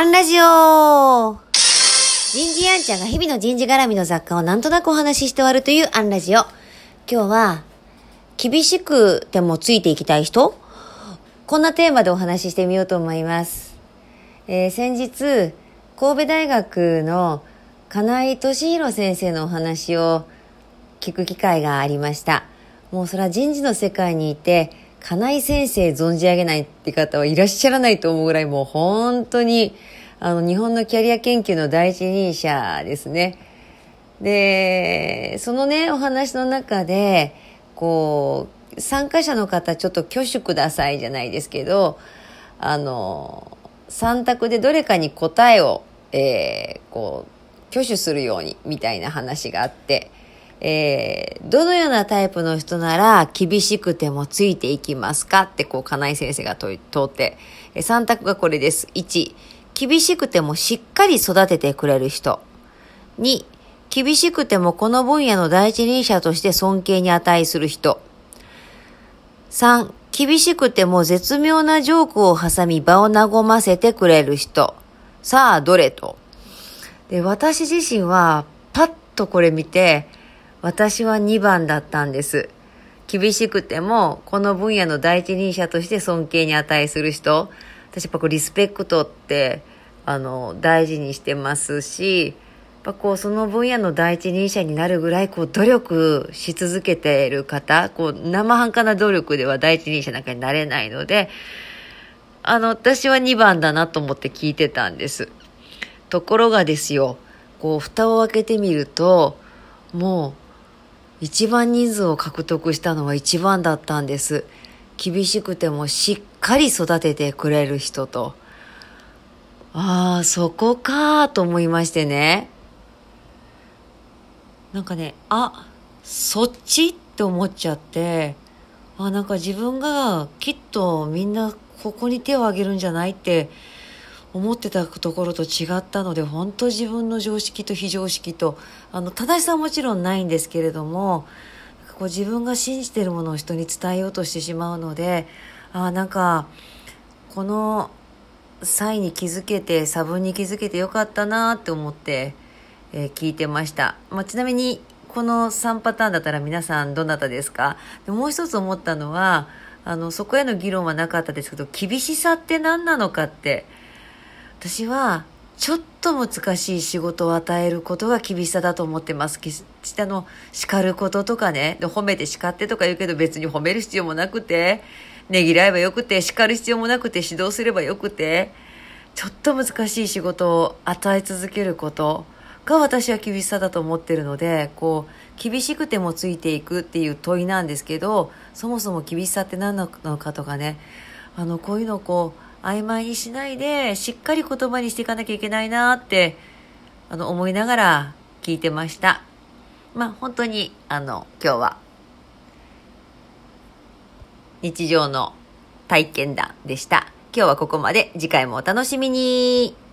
アンラジオ人事アンちゃんが日々の人事絡みの雑貨をなんとなくお話しして終わるというアンラジオ。今日は、厳しくてもついていきたい人？こんなテーマでお話ししてみようと思います。えー先日、神戸大学の金井俊弘先生のお話を聞く機会がありました。もうそれは人事の世界にいて、金井先生存じ上げないって方はいらっしゃらないと思うぐらいもう本当にあの日本のキャリア研究の第一人者ですね。で、そのね、お話の中で、こう、参加者の方ちょっと挙手くださいじゃないですけど、あの、3択でどれかに答えを、えーこう、挙手するようにみたいな話があって、えーどのようなタイプの人なら厳しくてもついていきますかってこう、金井先生が問い問って、えー3択がこれです。1、厳しくてもしっかり育ててくれる人。2、厳しくてもこの分野の第一人者として尊敬に値する人。3、厳しくても絶妙なジョークを挟み場を和ませてくれる人。さあ、どれと。で、私自身は、パッとこれ見て、私は2番だったんです。厳しくても、この分野の第一人者として尊敬に値する人。私やっぱこうリスペクトって、あの、大事にしてますし、やっぱこうその分野の第一人者になるぐらいこう努力し続けている方、こう生半可な努力では第一人者なんかになれないので、あの、私は2番だなと思って聞いてたんです。ところがですよ、こう蓋を開けてみると、もう一番人数を獲得したのは一番だったんです。厳しくてもしっかり育ててくれる人と。ああ、そこかと思いましてね。なんかね、あ、そっちって思っちゃって、あ、なんか自分がきっとみんなここに手を挙げるんじゃないって思ってたところと違ったので、本当自分の常識と非常識と、あの、正しさはもちろんないんですけれども、こう自分が信じてるものを人に伝えようとしてしまうので、あなんか、この際に気づけて、差分に気づけてよかったなって思って、えー聞いてました。まあ、ちなみに、この3パターンだったら皆さんどなたですか？でもう一つ思ったのは、あの、そこへの議論はなかったですけど、厳しさって何なのかって、私はちょっと難しい仕事を与えることが厳しさだと思ってます。下の叱ることとかね、で褒めて叱ってとか言うけど別に褒める必要もなくて、ねぎらえばよくて、叱る必要もなくて指導すればよくて、ちょっと難しい仕事を与え続けることが私は厳しさだと思ってるので、こう、厳しくてもついていくっていう問いなんですけど、そもそも厳しさって何なのかとかね、あの、こういうのをこう、曖昧にしないで、しっかり言葉にしていかなきゃいけないなって、あの、思いながら聞いてました。まあ、本当に、あの、今日は、日常の体験談でした。今日はここまで。次回もお楽しみに。